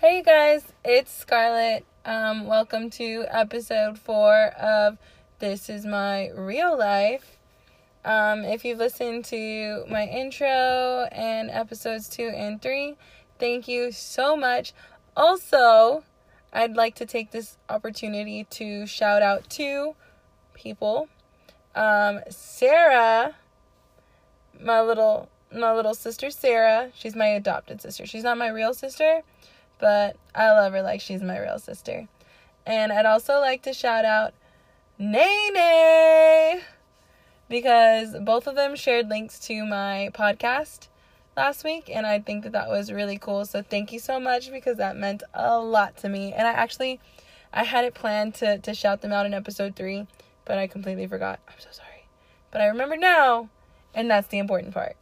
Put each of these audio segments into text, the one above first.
Hey guys, it's Scarlett. Um, welcome to episode four of This Is My Real Life. Um, if you've listened to my intro and episodes two and three, thank you so much. Also, I'd like to take this opportunity to shout out two people. Um, Sarah, my little my little sister Sarah. She's my adopted sister. She's not my real sister, but I love her like she's my real sister. And I'd also like to shout out Nene because both of them shared links to my podcast last week and I think that that was really cool. So thank you so much because that meant a lot to me. And I actually I had it planned to to shout them out in episode 3, but I completely forgot. I'm so sorry. But I remember now, and that's the important part.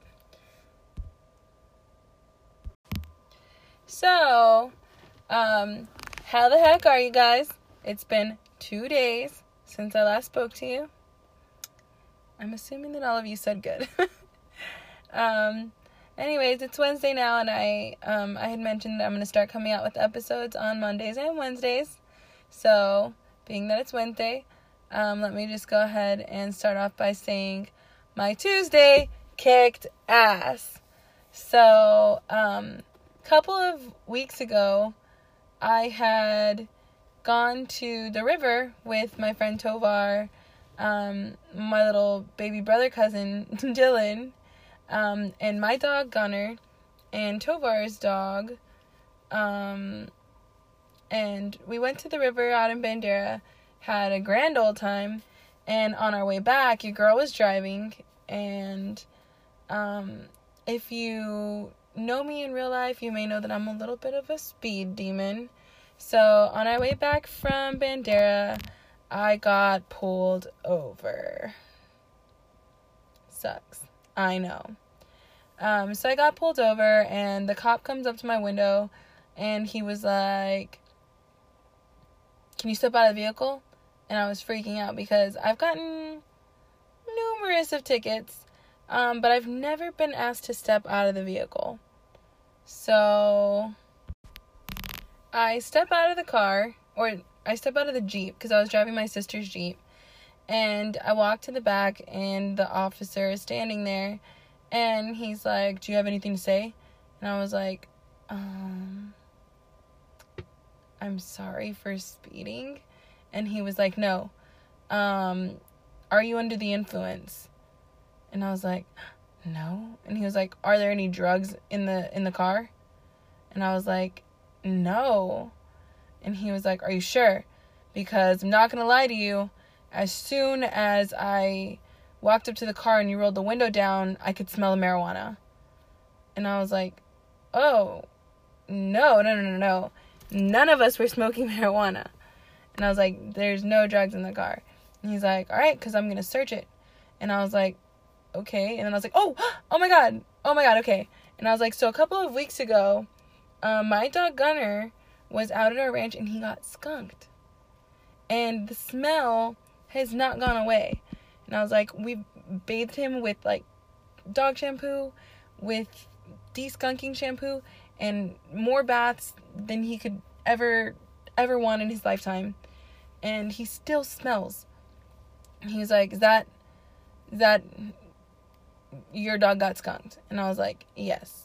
So, um, how the heck are you guys? It's been two days since I last spoke to you. I'm assuming that all of you said good. um, anyways, it's Wednesday now, and I um I had mentioned I'm gonna start coming out with episodes on Mondays and Wednesdays. So, being that it's Wednesday, um, let me just go ahead and start off by saying my Tuesday kicked ass. So, um, couple of weeks ago, I had gone to the river with my friend Tovar, um, my little baby brother cousin Dylan, um, and my dog Gunner, and Tovar's dog. Um, and we went to the river out in Bandera, had a grand old time, and on our way back, your girl was driving, and um, if you know me in real life, you may know that I'm a little bit of a speed demon. So on our way back from Bandera, I got pulled over. Sucks. I know. Um, so I got pulled over, and the cop comes up to my window, and he was like, Can you step out of the vehicle? And I was freaking out because I've gotten numerous of tickets, um, but I've never been asked to step out of the vehicle. So I step out of the car, or I step out of the Jeep because I was driving my sister's Jeep. And I walk to the back, and the officer is standing there. And he's like, Do you have anything to say? And I was like, Um, I'm sorry for speeding. And he was like, No. Um, are you under the influence? And I was like, no? And he was like are there any drugs in the in the car? And i was like no. And he was like are you sure? Because i'm not going to lie to you as soon as i walked up to the car and you rolled the window down i could smell the marijuana. And i was like oh no no no no no. None of us were smoking marijuana. And i was like there's no drugs in the car. And he's like all right because i'm going to search it. And i was like okay. And then I was like, oh, oh my god, oh my god, okay. And I was like, so a couple of weeks ago, um, my dog Gunner was out at our ranch and he got skunked. And the smell has not gone away. And I was like, we bathed him with like dog shampoo, with deskunking shampoo, and more baths than he could ever ever want in his lifetime. And he still smells. He was like, Is that is that your dog got skunked. And I was like, yes.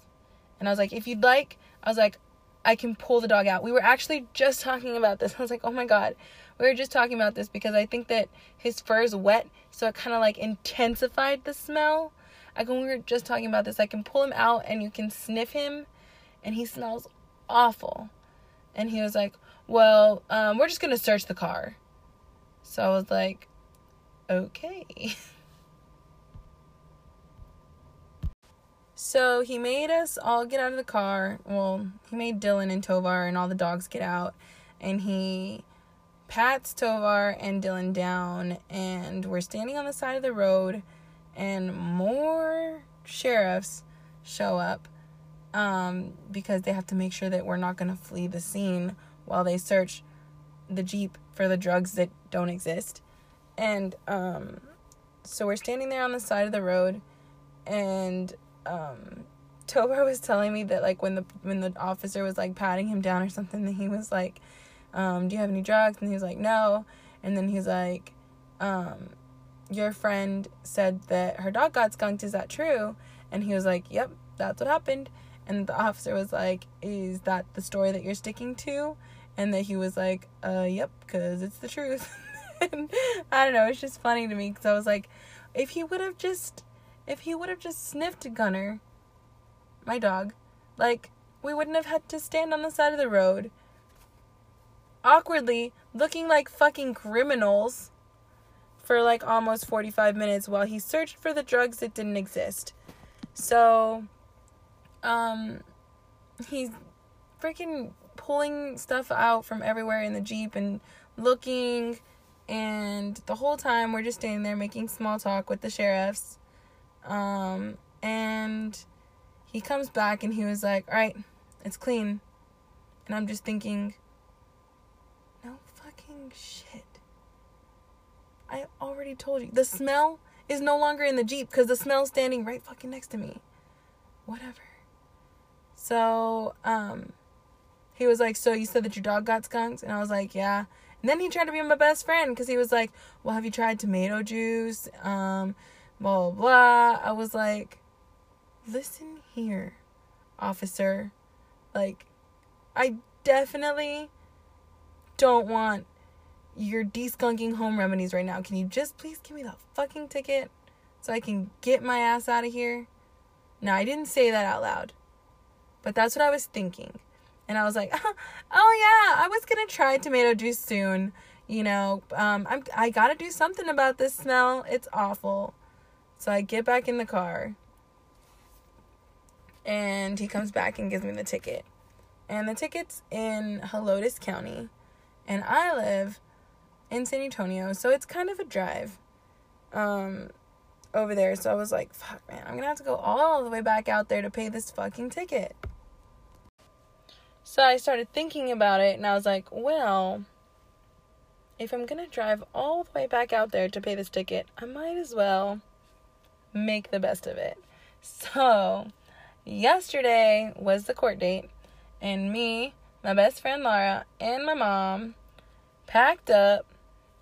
And I was like, if you'd like, I was like, I can pull the dog out. We were actually just talking about this. I was like, oh my God. We were just talking about this because I think that his fur is wet, so it kind of like intensified the smell. Like when we were just talking about this, I can pull him out and you can sniff him, and he smells awful. And he was like, well, um, we're just gonna search the car. So I was like, okay. So he made us all get out of the car. Well, he made Dylan and Tovar and all the dogs get out. And he pats Tovar and Dylan down. And we're standing on the side of the road. And more sheriffs show up um, because they have to make sure that we're not going to flee the scene while they search the Jeep for the drugs that don't exist. And um, so we're standing there on the side of the road. And um, Tovar was telling me that like when the when the officer was like patting him down or something, that he was like, um, "Do you have any drugs?" And he was like, "No." And then he's like, um, "Your friend said that her dog got skunked. Is that true?" And he was like, "Yep, that's what happened." And the officer was like, "Is that the story that you're sticking to?" And that he was like, "Uh, yep, cause it's the truth." I don't know. It's just funny to me because I was like, if he would have just, if he would have just sniffed Gunner, my dog, like we wouldn't have had to stand on the side of the road, awkwardly looking like fucking criminals for like almost 45 minutes while he searched for the drugs that didn't exist. So, um, he's freaking pulling stuff out from everywhere in the Jeep and looking and the whole time we're just standing there making small talk with the sheriffs. Um, and he comes back and he was like, All right, it's clean. And I'm just thinking, No fucking shit. I already told you. The smell is no longer in the Jeep because the smell's standing right fucking next to me. Whatever. So, um, he was like, So you said that your dog got skunked? And I was like, Yeah. And then he tried to be my best friend because he was like, Well, have you tried tomato juice? Um, blah, blah, blah. I was like, Listen here, officer. Like, I definitely don't want your deskunking home remedies right now. Can you just please give me the fucking ticket so I can get my ass out of here? Now, I didn't say that out loud. But that's what I was thinking. And I was like, oh, yeah, I was gonna try tomato juice soon. You know, um, I'm I gotta do something about this smell. It's awful. So I get back in the car, and he comes back and gives me the ticket. And the ticket's in Helotes County, and I live in San Antonio, so it's kind of a drive. Um, over there. So I was like, fuck, man, I'm gonna have to go all the way back out there to pay this fucking ticket. So I started thinking about it and I was like, well, if I'm to drive all the way back out there to pay this ticket, I might as well make the best of it. So, yesterday was the court date, and me, my best friend Laura, and my mom packed up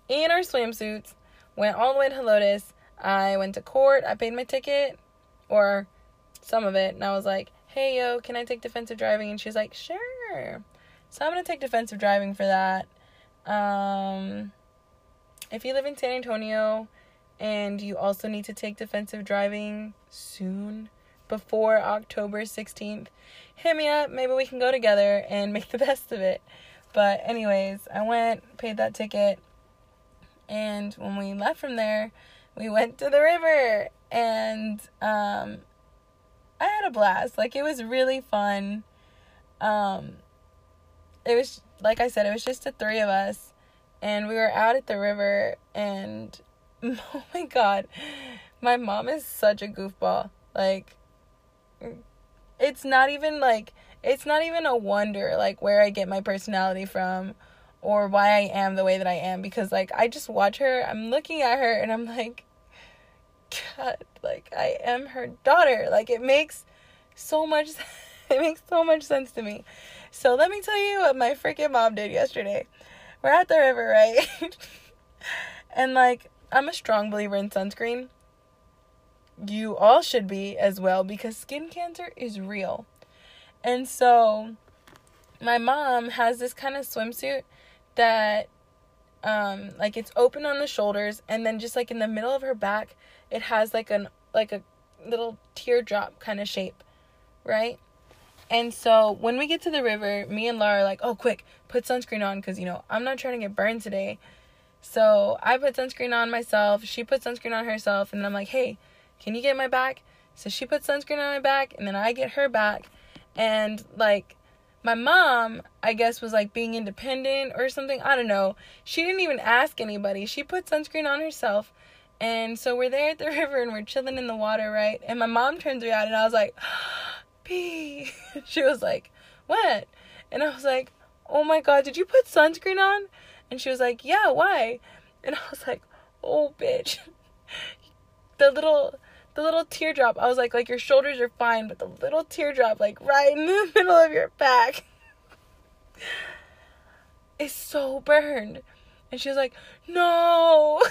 in our swimsuits, went all the way to Helotes. I went to court, I paid my ticket, or some of it, and I was like, hey, yo, can I take defensive driving? And she's like, sure. So I'm to take defensive driving for that. Um, if you live in San Antonio and you also need to take defensive driving soon, before October 16th, hit me up. Maybe we can go together and make the best of it. But, anyways, I went, paid that ticket, and when we left from there, we went to the river. And um, I had a blast. Like it was really fun. Um it was like I said, it was just the three of us and we were out at the river and oh my god. My mom is such a goofball. Like it's not even like it's not even a wonder like where I get my personality from or why I am the way that I am because like I just watch her, I'm looking at her and I'm like God, like I am her daughter. Like it makes so much it makes so much sense to me. So let me tell you what my freaking mom did yesterday. We're at the river, right? and like I'm a strong believer in sunscreen. You all should be as well because skin cancer is real. And so my mom has this kind of swimsuit that um like it's open on the shoulders and then just like in the middle of her back it has like an like a little teardrop kind of shape, right? And so when we get to the river, me and Laura are like, "Oh, quick, put sunscreen on cuz you know, I'm not trying to get burned today." So, I put sunscreen on myself, she put sunscreen on herself, and I'm like, "Hey, can you get my back?" So she put sunscreen on my back, and then I get her back. And like my mom, I guess, was like being independent or something. I don't know. She didn't even ask anybody. She put sunscreen on herself. And so we're there at the river and we're chilling in the water, right? And my mom turns around and I was like, P. she was like, What? And I was like, Oh my god, did you put sunscreen on? And she was like, Yeah, why? And I was like, Oh bitch. the little the little teardrop. I was like, like your shoulders are fine, but the little teardrop, like right in the middle of your back, is so burned. And she was like, no.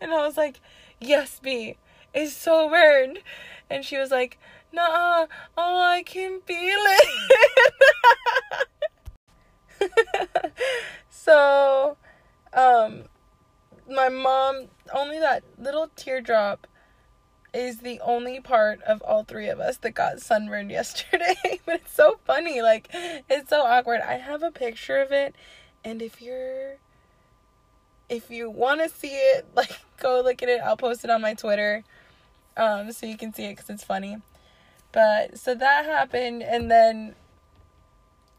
and I was like, yes, B, it's so burned. And she was like, nah, oh, I can feel it. so, um, my mom, only that little teardrop is the only part of all three of us that got sunburned yesterday. but it's so funny. Like, it's so awkward. I have a picture of it. And if you're, if you want to see it, like, go look at it. I'll post it on my Twitter um, so you can see it because it's funny. But so that happened. And then,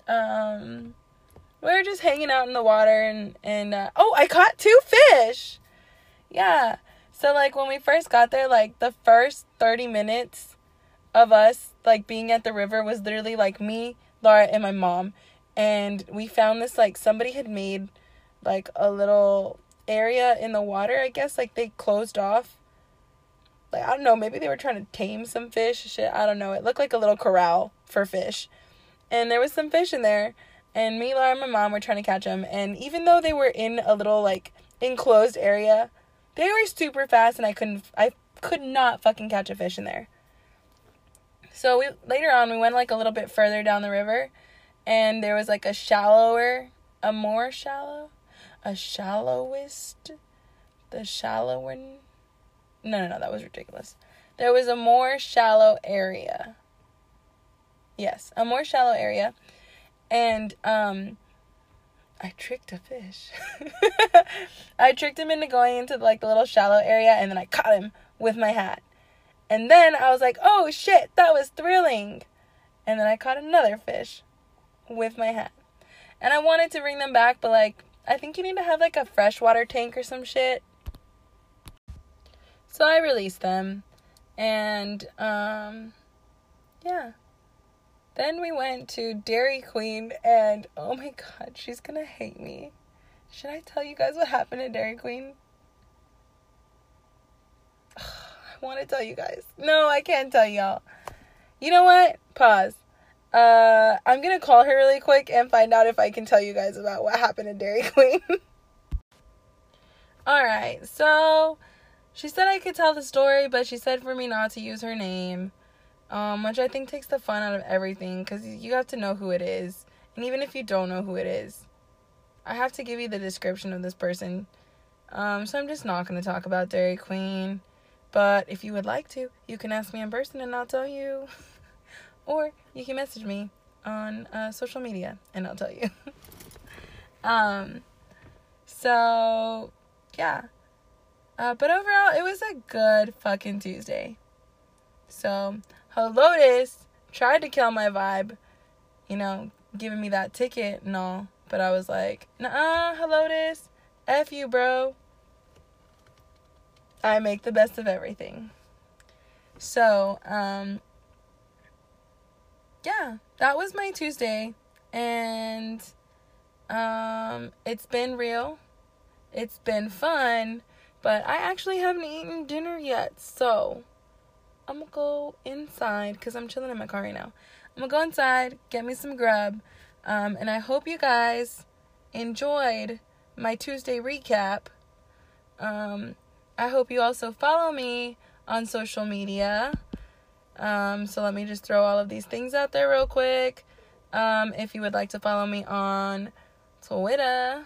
um, we were just hanging out in the water and and uh, oh i caught two fish. Yeah. So like when we first got there like the first 30 minutes of us like being at the river was literally like me laura and my mom. And we found this like somebody had made like a little area in the water i guess. Like they closed off. Like i don't know maybe they were trying to tame some fish shit. I don't know. It looked like a little corral for fish. And there was some fish in there and me, Laura, and my mom were trying to catch them. And even though they were in a little like enclosed area, they were super fast, and I couldn't, I could not fucking catch a fish in there. So we later on we went like a little bit further down the river, and there was like a shallower, a more shallow, a shallowest, the shallower. No, no, no, that was ridiculous. There was a more shallow area. Yes, a more shallow area and um I tricked a fish. I tricked him into going into like the little shallow area and then I caught him with my hat. And then I was like, "Oh shit, that was thrilling." And then I caught another fish with my hat. And I wanted to bring them back, but like I think you need to have like a freshwater tank or some shit. So I released them and um yeah. Then we went to Dairy Queen, and oh my god, she's gonna hate me. Should I tell you guys what happened at Dairy Queen? I want to tell you guys. No, I can't tell y'all. You know what? Pause. Uh, I'm gonna call her really quick and find out if I can tell you guys about what happened at Dairy Queen. Alright, so she said I could tell the story, but she said for me not to use her name um, which I think takes the fun out of everything because you have to know who it is. And even if you don't know who it is, I have to give you the description of this person. Um, so I'm just not going to talk about Dairy Queen. But if you would like to, you can ask me in person and I'll tell you. or you can message me on uh, social media and I'll tell you. um, so, yeah. Uh, but overall, it was a good fucking Tuesday. So, Helotes tried to kill my vibe, you know, giving me that ticket and all. But I was like, nah, Helotes, F you, bro. I make the best of everything. So, um, yeah, that was my Tuesday. And, um, it's been real. It's been fun. But I actually haven't eaten dinner yet. So, I'm gonna go inside because I'm chilling in my car right now. I'm gonna go inside, get me some grub, um, and I hope you guys enjoyed my Tuesday recap. Um, I hope you also follow me on social media. Um, so let me just throw all of these things out there real quick. Um, if you would like to follow me on Twitter,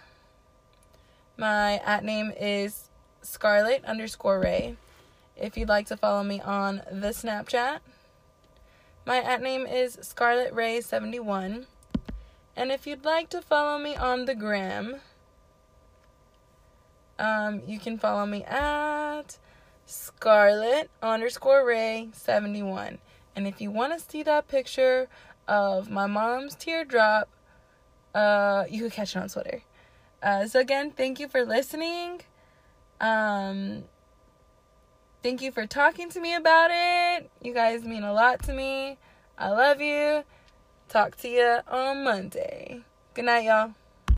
my at name is Scarlet underscore Ray. If you'd like to follow me on the Snapchat, my at name is Scarlet Ray 71. And if you'd like to follow me on the gram, um, you can follow me at Scarlet underscore Ray 71. And if you want to see that picture of my mom's teardrop, uh, you can catch it on Twitter. Uh, so again, thank you for listening. Um, Thank you for talking to me about it. You guys mean a lot to me. I love you. Talk to you on Monday. Good night, y'all.